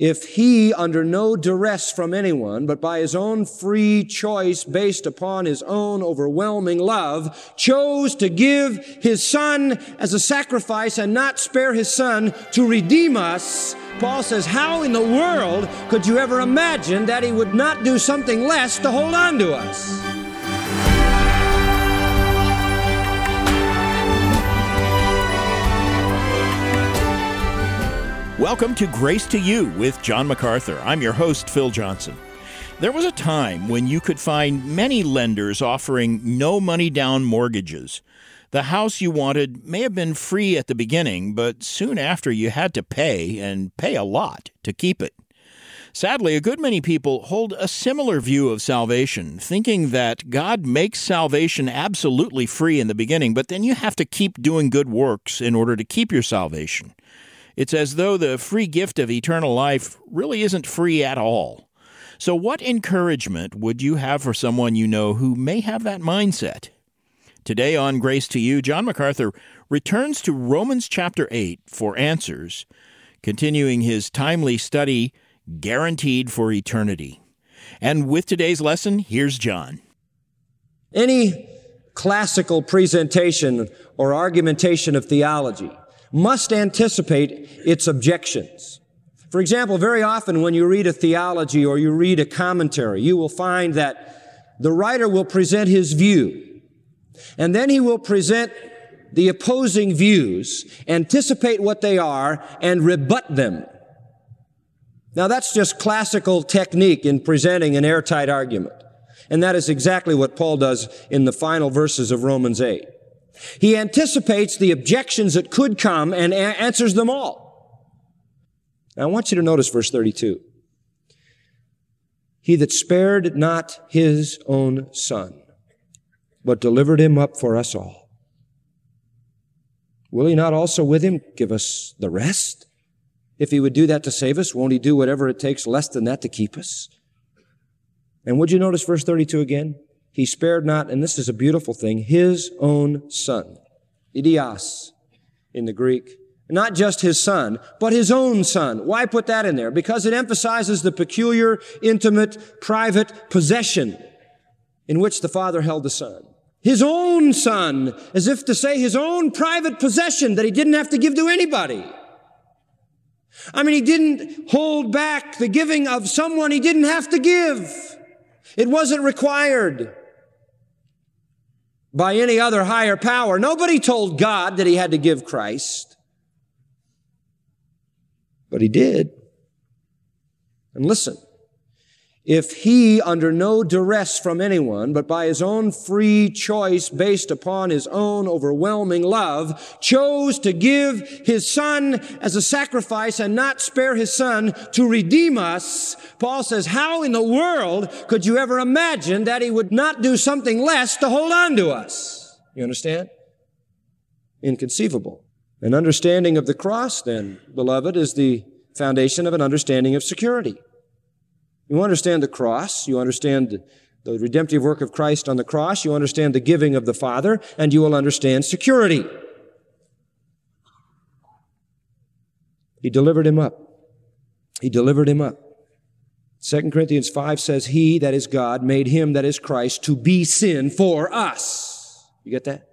if he, under no duress from anyone, but by his own free choice based upon his own overwhelming love, chose to give his son as a sacrifice and not spare his son to redeem us, Paul says, how in the world could you ever imagine that he would not do something less to hold on to us? Welcome to Grace to You with John MacArthur. I'm your host, Phil Johnson. There was a time when you could find many lenders offering no money down mortgages. The house you wanted may have been free at the beginning, but soon after you had to pay, and pay a lot, to keep it. Sadly, a good many people hold a similar view of salvation, thinking that God makes salvation absolutely free in the beginning, but then you have to keep doing good works in order to keep your salvation. It's as though the free gift of eternal life really isn't free at all. So, what encouragement would you have for someone you know who may have that mindset? Today on Grace to You, John MacArthur returns to Romans chapter 8 for answers, continuing his timely study, Guaranteed for Eternity. And with today's lesson, here's John. Any classical presentation or argumentation of theology must anticipate its objections. For example, very often when you read a theology or you read a commentary, you will find that the writer will present his view, and then he will present the opposing views, anticipate what they are, and rebut them. Now that's just classical technique in presenting an airtight argument. And that is exactly what Paul does in the final verses of Romans 8. He anticipates the objections that could come and a- answers them all. Now I want you to notice verse 32. He that spared not his own son, but delivered him up for us all. Will he not also with him give us the rest? If he would do that to save us, won't he do whatever it takes less than that to keep us? And would you notice verse 32 again? He spared not, and this is a beautiful thing, his own son. Idios in the Greek. Not just his son, but his own son. Why put that in there? Because it emphasizes the peculiar, intimate, private possession in which the father held the son. His own son, as if to say his own private possession that he didn't have to give to anybody. I mean, he didn't hold back the giving of someone he didn't have to give. It wasn't required by any other higher power. Nobody told God that he had to give Christ. But he did. And listen, if he, under no duress from anyone, but by his own free choice based upon his own overwhelming love, chose to give his son as a sacrifice and not spare his son to redeem us, Paul says, how in the world could you ever imagine that he would not do something less to hold on to us? You understand? Inconceivable. An understanding of the cross, then, beloved, is the foundation of an understanding of security. You understand the cross, you understand the redemptive work of Christ on the cross, you understand the giving of the Father, and you will understand security. He delivered him up. He delivered him up. 2 Corinthians 5 says, He, that is God, made him, that is Christ, to be sin for us. You get that?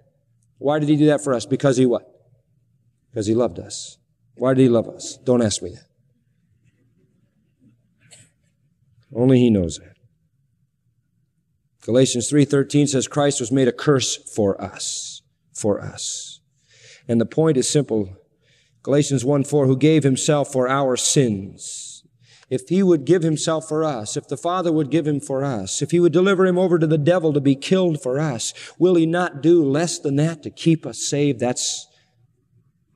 Why did he do that for us? Because he what? Because he loved us. Why did he love us? Don't ask me that. Only he knows that. Galatians 3:13 says Christ was made a curse for us, for us. And the point is simple. Galatians 1:4 who gave himself for our sins. If he would give himself for us, if the Father would give him for us, if he would deliver him over to the devil to be killed for us, will he not do less than that to keep us saved? That's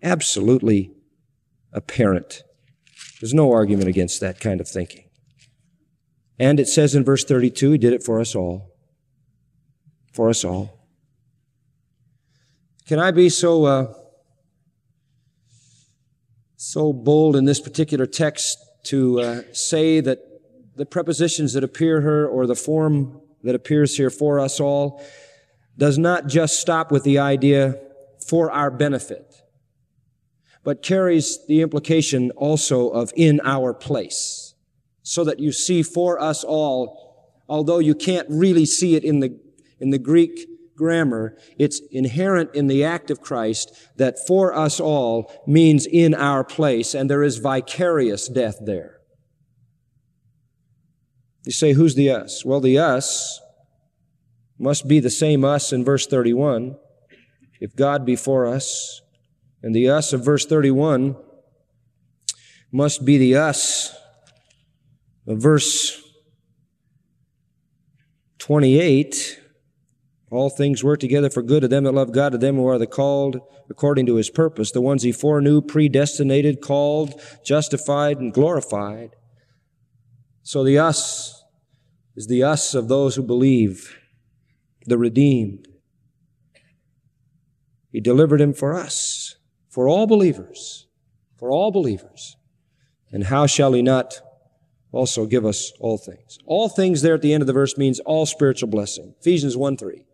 absolutely apparent. There's no argument against that kind of thinking. And it says in verse 32, He did it for us all. For us all. Can I be so, uh, so bold in this particular text to uh, say that the prepositions that appear here or the form that appears here for us all does not just stop with the idea for our benefit, but carries the implication also of in our place. So that you see for us all, although you can't really see it in the, in the Greek grammar, it's inherent in the act of Christ that for us all means in our place, and there is vicarious death there. You say, who's the us? Well, the us must be the same us in verse 31. If God be for us, and the us of verse 31 must be the us Uh, verse 28. All things work together for good to them that love God, to them who are the called according to his purpose, the ones he foreknew, predestinated, called, justified, and glorified. So the us is the us of those who believe, the redeemed. He delivered him for us for all believers, for all believers. And how shall he not also give us all things? All things there at the end of the verse means all spiritual blessing. Ephesians 1 3.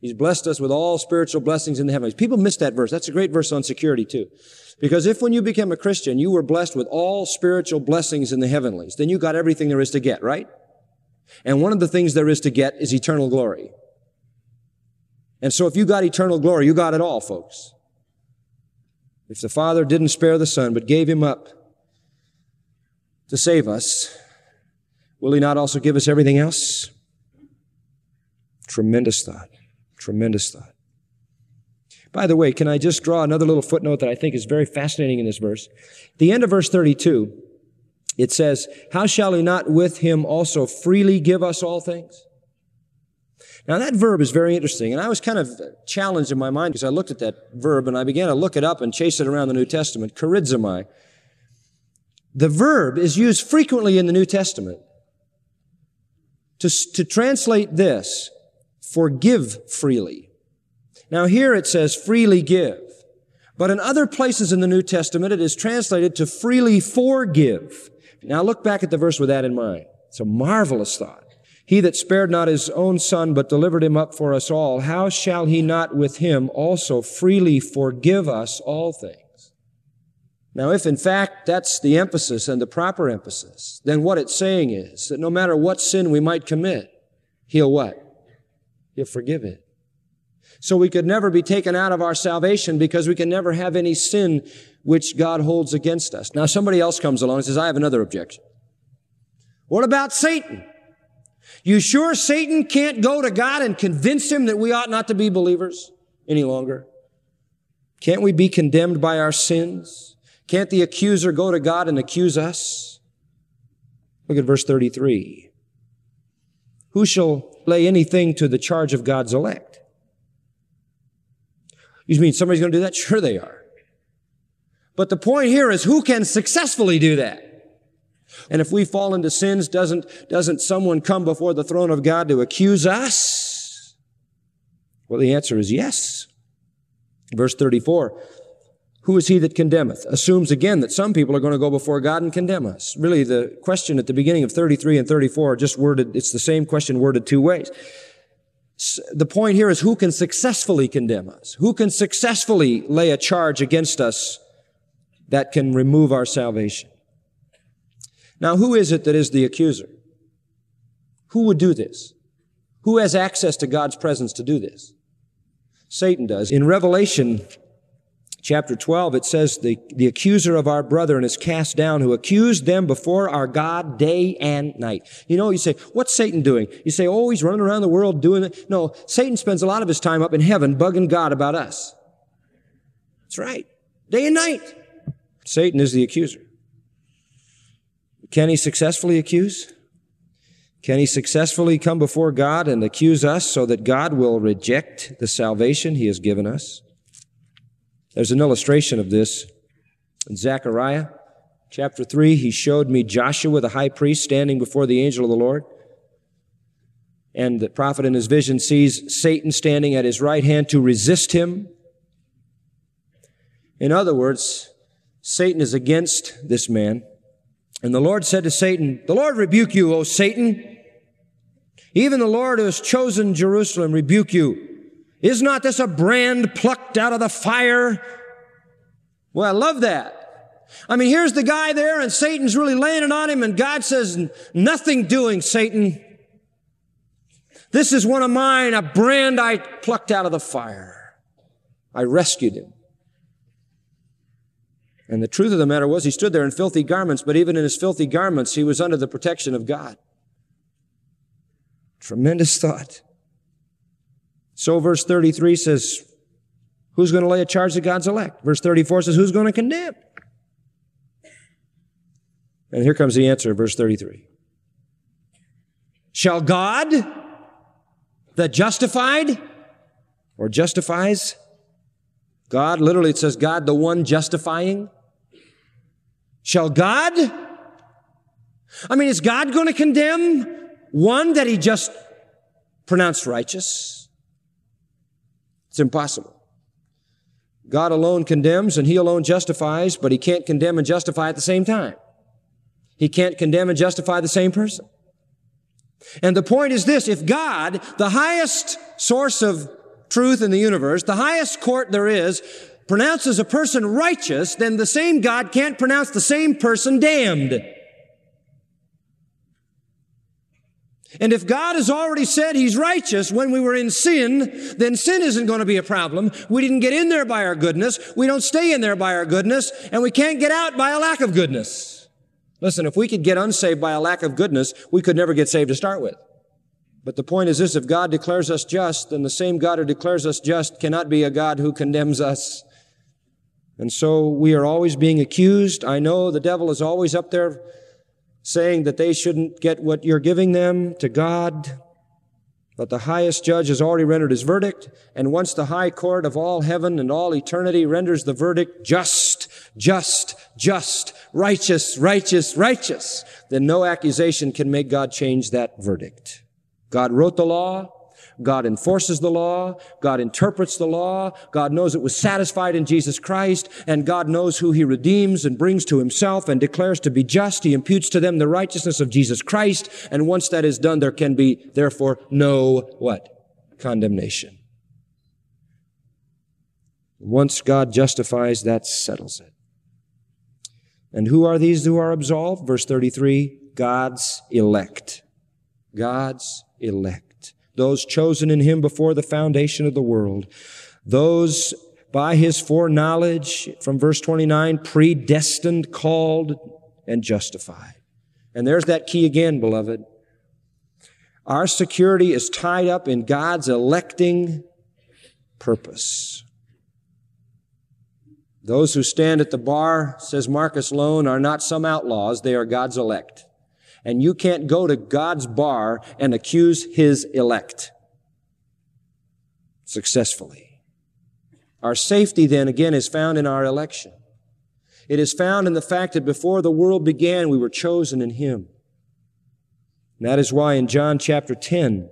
He's blessed us with all spiritual blessings in the heavens. People miss that verse. That's a great verse on security too. Because if when you became a Christian, you were blessed with all spiritual blessings in the heavenlies, then you got everything there is to get, right? And one of the things there is to get is eternal glory. And so if you got eternal glory, you got it all, folks. If the Father didn't spare the Son, but gave him up to save us, will he not also give us everything else? Tremendous thought. Tremendous thought. By the way, can I just draw another little footnote that I think is very fascinating in this verse? the end of verse 32, it says, How shall he not with him also freely give us all things? Now that verb is very interesting, and I was kind of challenged in my mind because I looked at that verb and I began to look it up and chase it around the New Testament, charizomai. The verb is used frequently in the New Testament to, to translate this, forgive freely. Now here it says freely give. But in other places in the New Testament, it is translated to freely forgive. Now look back at the verse with that in mind. It's a marvelous thought. He that spared not his own son, but delivered him up for us all, how shall he not with him also freely forgive us all things? Now, if in fact that's the emphasis and the proper emphasis, then what it's saying is that no matter what sin we might commit, he'll what? He'll forgive it. So we could never be taken out of our salvation because we can never have any sin which God holds against us. Now somebody else comes along and says, I have another objection. What about Satan? You sure Satan can't go to God and convince him that we ought not to be believers any longer? Can't we be condemned by our sins? Can't the accuser go to God and accuse us? Look at verse 33. Who shall lay anything to the charge of God's elect? You mean somebody's going to do that? Sure they are. But the point here is who can successfully do that? And if we fall into sins, doesn't, doesn't someone come before the throne of God to accuse us? Well, the answer is yes. Verse 34. Who is he that condemneth? Assumes again that some people are going to go before God and condemn us. Really, the question at the beginning of 33 and 34 are just worded, it's the same question worded two ways. The point here is who can successfully condemn us? Who can successfully lay a charge against us that can remove our salvation? Now, who is it that is the accuser? Who would do this? Who has access to God's presence to do this? Satan does. In Revelation chapter 12, it says, the, the accuser of our brethren is cast down who accused them before our God day and night. You know, you say, what's Satan doing? You say, oh, he's running around the world doing it. No, Satan spends a lot of his time up in heaven bugging God about us. That's right. Day and night. Satan is the accuser. Can he successfully accuse? Can he successfully come before God and accuse us so that God will reject the salvation he has given us? There's an illustration of this in Zechariah chapter 3. He showed me Joshua, the high priest, standing before the angel of the Lord. And the prophet in his vision sees Satan standing at his right hand to resist him. In other words, Satan is against this man. And the Lord said to Satan, The Lord rebuke you, O Satan. Even the Lord who has chosen Jerusalem rebuke you. Is not this a brand plucked out of the fire? Well, I love that. I mean, here's the guy there and Satan's really laying it on him and God says, nothing doing, Satan. This is one of mine, a brand I plucked out of the fire. I rescued him. And the truth of the matter was he stood there in filthy garments, but even in his filthy garments, he was under the protection of God. Tremendous thought. So verse 33 says, who's going to lay a charge to God's elect? Verse 34 says, who's going to condemn? And here comes the answer, verse 33. Shall God, the justified, or justifies, God, literally it says God, the one justifying, shall God, I mean, is God going to condemn one that he just pronounced righteous? It's impossible. God alone condemns and he alone justifies, but he can't condemn and justify at the same time. He can't condemn and justify the same person. And the point is this, if God, the highest source of truth in the universe, the highest court there is, pronounces a person righteous, then the same God can't pronounce the same person damned. And if God has already said He's righteous when we were in sin, then sin isn't going to be a problem. We didn't get in there by our goodness. We don't stay in there by our goodness. And we can't get out by a lack of goodness. Listen, if we could get unsaved by a lack of goodness, we could never get saved to start with. But the point is this, if God declares us just, then the same God who declares us just cannot be a God who condemns us. And so we are always being accused. I know the devil is always up there saying that they shouldn't get what you're giving them to God. But the highest judge has already rendered his verdict, and once the high court of all heaven and all eternity renders the verdict just, just, just, righteous, righteous, righteous, then no accusation can make God change that verdict. God wrote the law. God enforces the law. God interprets the law. God knows it was satisfied in Jesus Christ. And God knows who he redeems and brings to himself and declares to be just. He imputes to them the righteousness of Jesus Christ. And once that is done, there can be, therefore, no what? Condemnation. Once God justifies, that settles it. And who are these who are absolved? Verse 33, God's elect. God's elect those chosen in him before the foundation of the world, those by his foreknowledge, from verse 29, predestined, called, and justified. And there's that key again, beloved. Our security is tied up in God's electing purpose. Those who stand at the bar, says Marcus Loane, are not some outlaws, they are God's elect. And you can't go to God's bar and accuse his elect successfully. Our safety then again is found in our election. It is found in the fact that before the world began, we were chosen in him. And that is why in John chapter 10,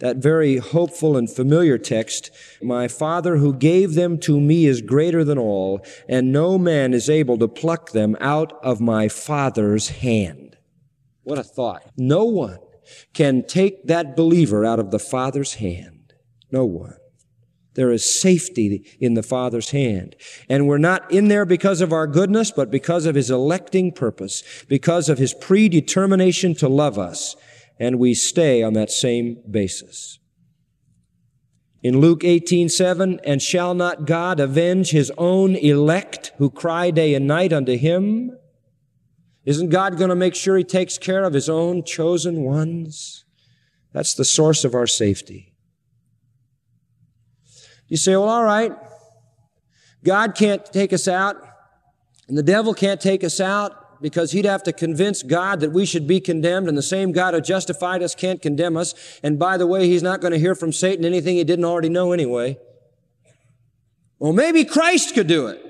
that very hopeful and familiar text, my Father who gave them to me is greater than all, and no man is able to pluck them out of my Father's hand. What a thought. No one can take that believer out of the Father's hand. No one. There is safety in the Father's hand. And we're not in there because of our goodness, but because of His electing purpose, because of His predetermination to love us. And we stay on that same basis. In Luke 18, 7, and shall not God avenge His own elect who cry day and night unto Him? Isn't God going to make sure He takes care of His own chosen ones? That's the source of our safety. You say, well, all right. God can't take us out, and the devil can't take us out because he'd have to convince God that we should be condemned, and the same God who justified us can't condemn us. And by the way, he's not going to hear from Satan anything he didn't already know anyway. Well, maybe Christ could do it.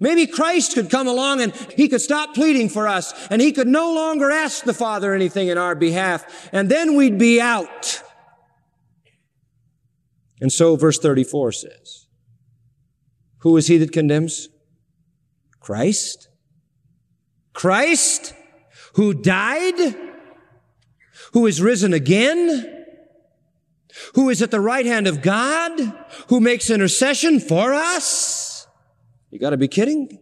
Maybe Christ could come along and he could stop pleading for us and he could no longer ask the Father anything in our behalf and then we'd be out. And so verse 34 says, who is he that condemns? Christ? Christ who died, who is risen again, who is at the right hand of God, who makes intercession for us. You got to be kidding.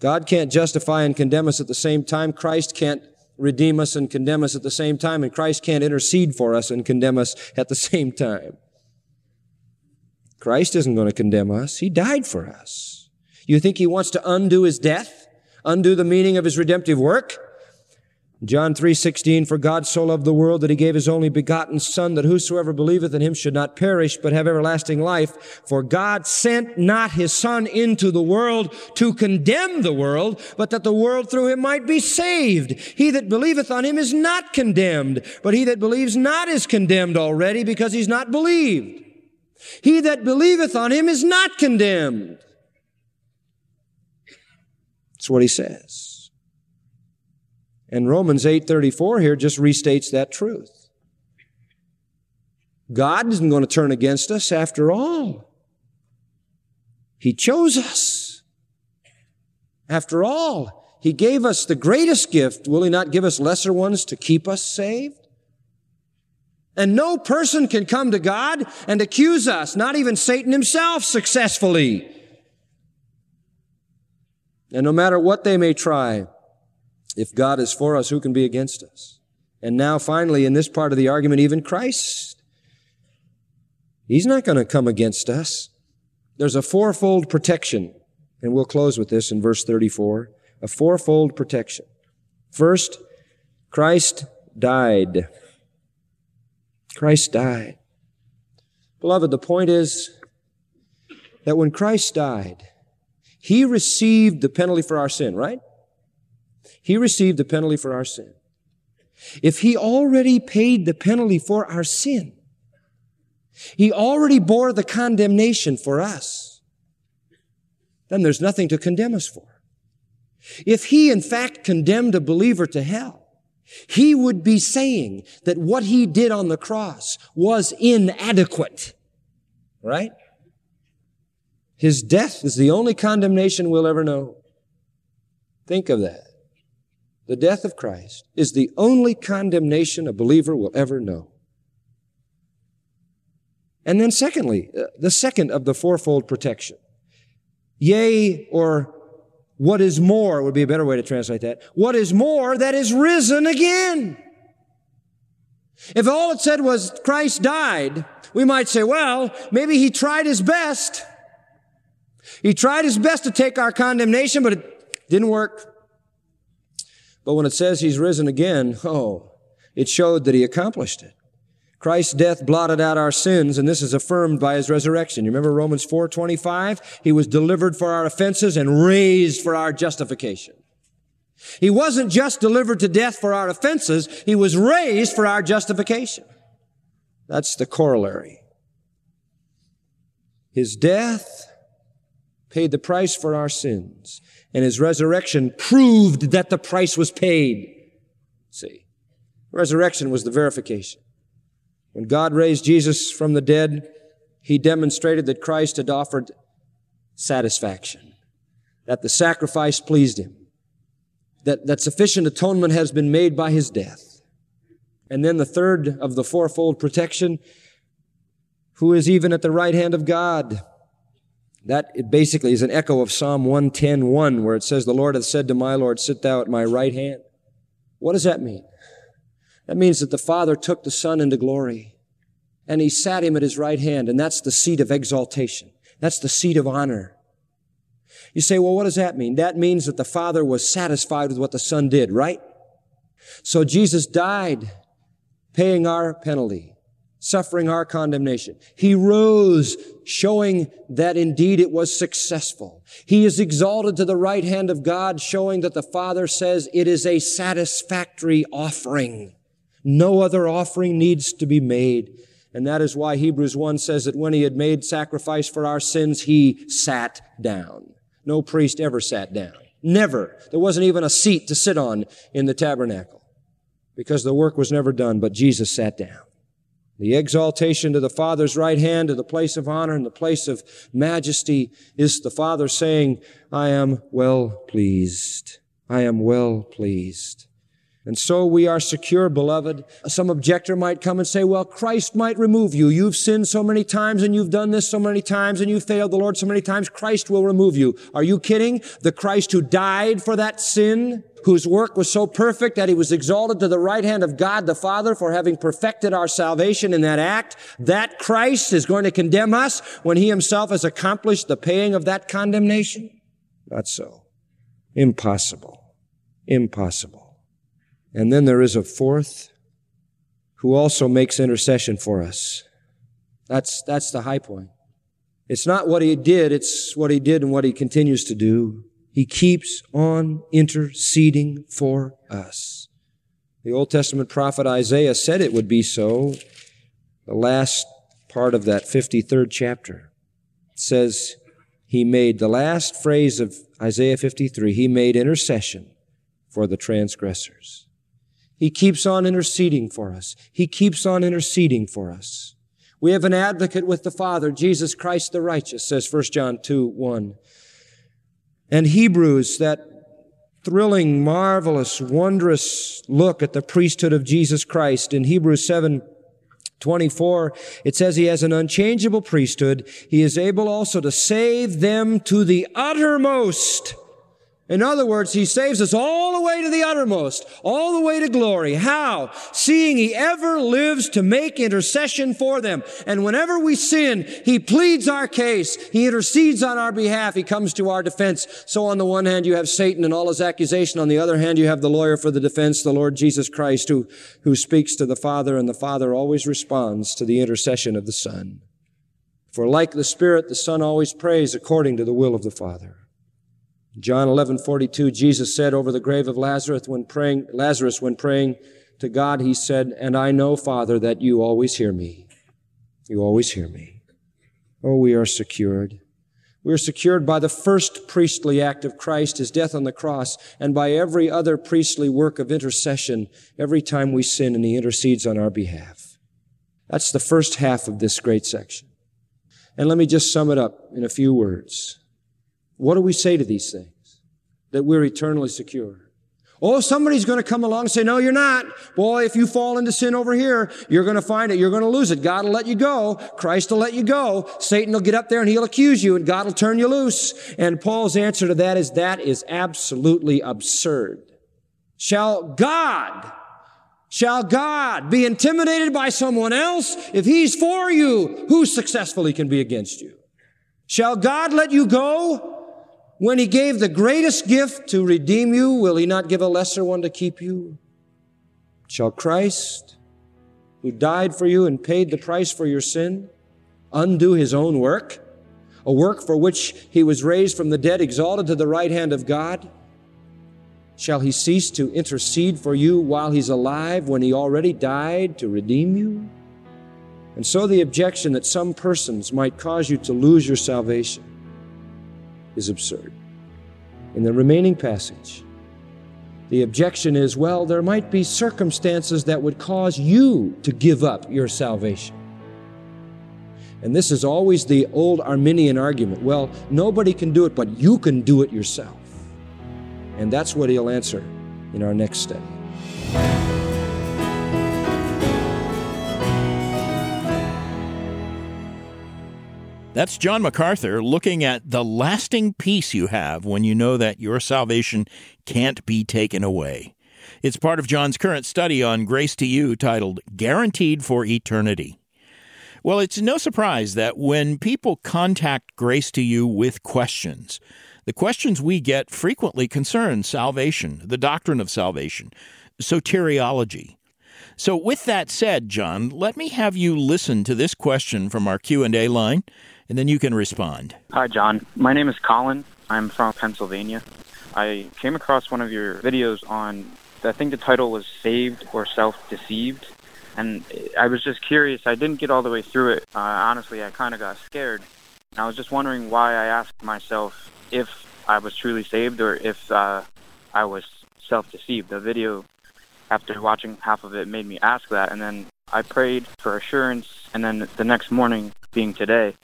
God can't justify and condemn us at the same time. Christ can't redeem us and condemn us at the same time. And Christ can't intercede for us and condemn us at the same time. Christ isn't going to condemn us. He died for us. You think he wants to undo his death? Undo the meaning of his redemptive work? John 3:16 For God so loved the world that he gave his only begotten son that whosoever believeth in him should not perish but have everlasting life. For God sent not his son into the world to condemn the world but that the world through him might be saved. He that believeth on him is not condemned but he that believes not is condemned already because he's not believed. He that believeth on him is not condemned. That's what he says and Romans 8:34 here just restates that truth. God isn't going to turn against us after all. He chose us. After all, He gave us the greatest gift. Will He not give us lesser ones to keep us saved? And no person can come to God and accuse us, not even Satan himself successfully. And no matter what they may try, if God is for us, who can be against us? And now finally, in this part of the argument, even Christ, He's not going to come against us. There's a fourfold protection, and we'll close with this in verse 34. A fourfold protection. First, Christ died. Christ died. Beloved, the point is that when Christ died, He received the penalty for our sin, right? He received the penalty for our sin. If He already paid the penalty for our sin, He already bore the condemnation for us, then there's nothing to condemn us for. If He in fact condemned a believer to hell, he would be saying that what he did on the cross was inadequate. Right? His death is the only condemnation we'll ever know. Think of that the death of Christ, is the only condemnation a believer will ever know. And then secondly, uh, the second of the fourfold protection. Yea, or what is more would be a better way to translate that. What is more that is risen again. If all it said was Christ died, we might say, well, maybe he tried his best. He tried his best to take our condemnation, but it didn't work. But when it says he's risen again, oh, it showed that he accomplished it. Christ's death blotted out our sins, and this is affirmed by his resurrection. You remember Romans 4:25? He was delivered for our offenses and raised for our justification. He wasn't just delivered to death for our offenses, he was raised for our justification. That's the corollary. His death paid the price for our sins and his resurrection proved that the price was paid. See, resurrection was the verification. When God raised Jesus from the dead, he demonstrated that Christ had offered satisfaction, that the sacrifice pleased him, that, that sufficient atonement has been made by his death. And then the third of the fourfold protection, who is even at the right hand of God, that basically is an echo of Psalm 110.1 where it says, The Lord hath said to my Lord, sit thou at my right hand. What does that mean? That means that the Father took the Son into glory and He sat Him at His right hand and that's the seat of exaltation. That's the seat of honor. You say, well, what does that mean? That means that the Father was satisfied with what the Son did, right? So Jesus died paying our penalty suffering our condemnation. He rose, showing that indeed it was successful. He is exalted to the right hand of God, showing that the Father says it is a satisfactory offering. No other offering needs to be made. And that is why Hebrews 1 says that when he had made sacrifice for our sins, he sat down. No priest ever sat down. Never. There wasn't even a seat to sit on in the tabernacle because the work was never done, but Jesus sat down. The exaltation to the Father's right hand, to the place of honor and the place of majesty, is the Father saying, I am well pleased. I am well pleased. And so we are secure, beloved. Some objector might come and say, well, Christ might remove you. You've sinned so many times and you've done this so many times and you've failed the Lord so many times. Christ will remove you. Are you kidding? The Christ who died for that sin, whose work was so perfect that he was exalted to the right hand of God the Father for having perfected our salvation in that act, that Christ is going to condemn us when he himself has accomplished the paying of that condemnation? Not so. Impossible. Impossible. And then there is a fourth who also makes intercession for us. That's, that's the high point. It's not what he did, it's what he did and what he continues to do. He keeps on interceding for us. The Old Testament prophet Isaiah said it would be so. The last part of that 53rd chapter says, He made the last phrase of Isaiah 53, He made intercession for the transgressors. He keeps on interceding for us. He keeps on interceding for us. We have an advocate with the Father, Jesus Christ the righteous, says 1 John 2, 1. And Hebrews, that thrilling, marvelous, wondrous look at the priesthood of Jesus Christ in Hebrews 7, 24, it says he has an unchangeable priesthood. He is able also to save them to the uttermost in other words, he saves us all the way to the uttermost, all the way to glory. How? Seeing he ever lives to make intercession for them. And whenever we sin, he pleads our case. He intercedes on our behalf. He comes to our defense. So on the one hand, you have Satan and all his accusation. On the other hand, you have the lawyer for the defense, the Lord Jesus Christ, who, who speaks to the Father, and the Father always responds to the intercession of the Son. For like the Spirit, the Son always prays according to the will of the Father. John 11:42 Jesus said over the grave of Lazarus when praying Lazarus when praying to God he said, "And I know, Father, that you always hear me. You always hear me." Oh, we are secured. We are secured by the first priestly act of Christ, his death on the cross, and by every other priestly work of intercession every time we sin and he intercedes on our behalf. That's the first half of this great section. And let me just sum it up in a few words. What do we say to these things? That we're eternally secure. Oh, somebody's going to come along and say, no, you're not. Boy, if you fall into sin over here, you're going to find it. You're going to lose it. God will let you go. Christ will let you go. Satan will get up there and he'll accuse you and God will turn you loose. And Paul's answer to that is that is absolutely absurd. Shall God, shall God be intimidated by someone else? If he's for you, who successfully can be against you? Shall God let you go? When he gave the greatest gift to redeem you, will he not give a lesser one to keep you? Shall Christ, who died for you and paid the price for your sin, undo his own work? A work for which he was raised from the dead, exalted to the right hand of God? Shall he cease to intercede for you while he's alive when he already died to redeem you? And so the objection that some persons might cause you to lose your salvation is absurd. In the remaining passage, the objection is well, there might be circumstances that would cause you to give up your salvation. And this is always the old Arminian argument. Well, nobody can do it, but you can do it yourself. And that's what he'll answer in our next study. That's John MacArthur looking at the lasting peace you have when you know that your salvation can't be taken away. It's part of John's current study on Grace to You titled Guaranteed for Eternity. Well, it's no surprise that when people contact Grace to You with questions, the questions we get frequently concern salvation, the doctrine of salvation, soteriology. So with that said, John, let me have you listen to this question from our Q&A line and then you can respond. Hi, John. My name is Colin. I'm from Pennsylvania. I came across one of your videos on, I think the title was Saved or Self Deceived. And I was just curious. I didn't get all the way through it. Uh, honestly, I kind of got scared. I was just wondering why I asked myself if I was truly saved or if uh, I was self deceived. The video, after watching half of it, made me ask that. And then I prayed for assurance. And then the next morning, being today,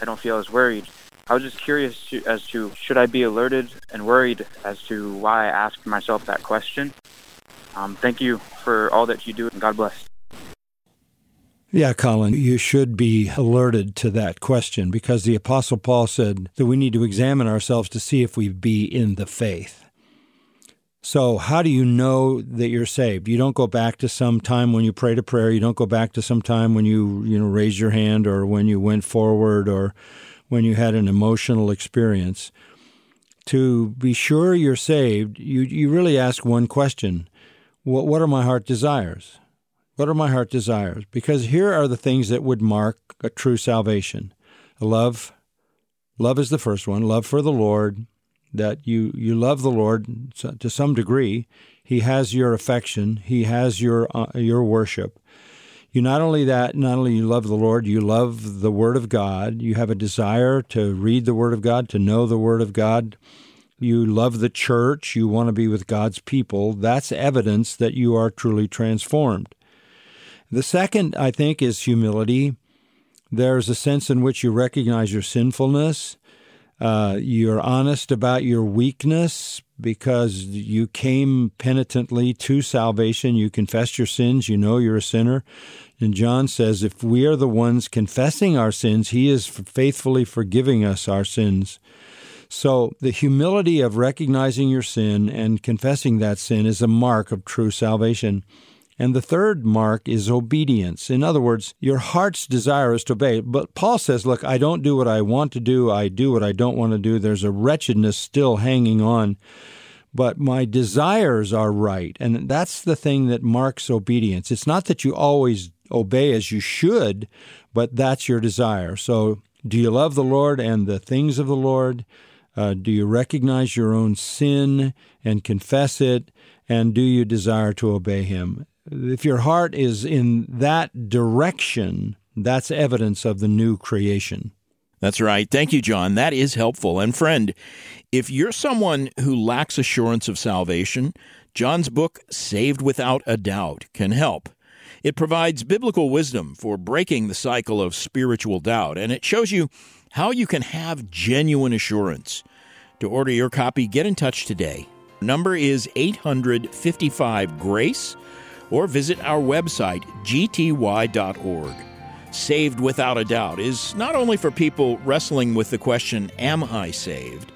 I don't feel as worried. I was just curious to, as to should I be alerted and worried as to why I asked myself that question. Um, thank you for all that you do, and God bless. Yeah, Colin, you should be alerted to that question because the Apostle Paul said that we need to examine ourselves to see if we be in the faith. So, how do you know that you're saved? You don't go back to some time when you prayed a prayer. You don't go back to some time when you, you know, raised your hand or when you went forward or when you had an emotional experience. To be sure you're saved, you, you really ask one question what, what are my heart desires? What are my heart desires? Because here are the things that would mark a true salvation. Love, love is the first one. Love for the Lord, that you you love the Lord to some degree. He has your affection. He has your uh, your worship. You not only that, not only you love the Lord, you love the Word of God. You have a desire to read the Word of God, to know the Word of God. You love the church. You want to be with God's people. That's evidence that you are truly transformed. The second, I think, is humility. There's a sense in which you recognize your sinfulness. Uh, you're honest about your weakness because you came penitently to salvation. You confessed your sins. You know you're a sinner. And John says, if we are the ones confessing our sins, he is faithfully forgiving us our sins. So the humility of recognizing your sin and confessing that sin is a mark of true salvation. And the third mark is obedience. In other words, your heart's desire is to obey. But Paul says, Look, I don't do what I want to do, I do what I don't want to do. There's a wretchedness still hanging on. But my desires are right. And that's the thing that marks obedience. It's not that you always obey as you should, but that's your desire. So, do you love the Lord and the things of the Lord? Uh, do you recognize your own sin and confess it? And do you desire to obey Him? If your heart is in that direction, that's evidence of the new creation. That's right. Thank you, John. That is helpful. And friend, if you're someone who lacks assurance of salvation, John's book, Saved Without a Doubt, can help. It provides biblical wisdom for breaking the cycle of spiritual doubt, and it shows you how you can have genuine assurance. To order your copy, get in touch today. Number is 855 Grace or visit our website, gty.org. Saved Without a Doubt is not only for people wrestling with the question, Am I saved?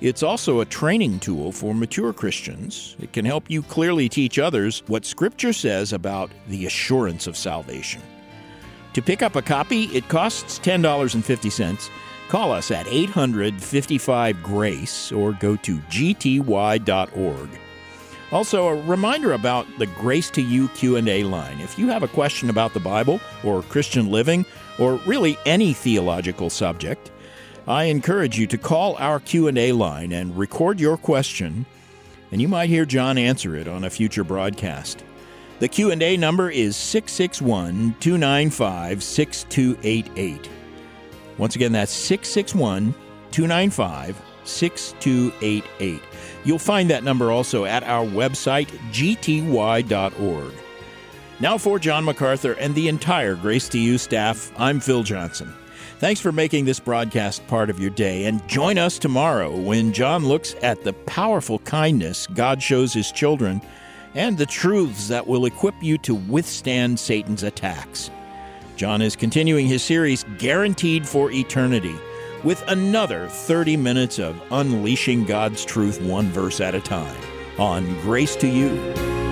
It's also a training tool for mature Christians. It can help you clearly teach others what Scripture says about the assurance of salvation. To pick up a copy, it costs $10.50. Call us at 855 Grace or go to gty.org. Also, a reminder about the Grace to You Q&A line. If you have a question about the Bible or Christian living or really any theological subject, I encourage you to call our Q&A line and record your question, and you might hear John answer it on a future broadcast. The Q&A number is 661-295-6288. Once again, that's 661-295-6288. You'll find that number also at our website, gty.org. Now, for John MacArthur and the entire Grace to You staff, I'm Phil Johnson. Thanks for making this broadcast part of your day, and join us tomorrow when John looks at the powerful kindness God shows his children and the truths that will equip you to withstand Satan's attacks. John is continuing his series, Guaranteed for Eternity with another 30 minutes of unleashing God's truth one verse at a time on Grace to You.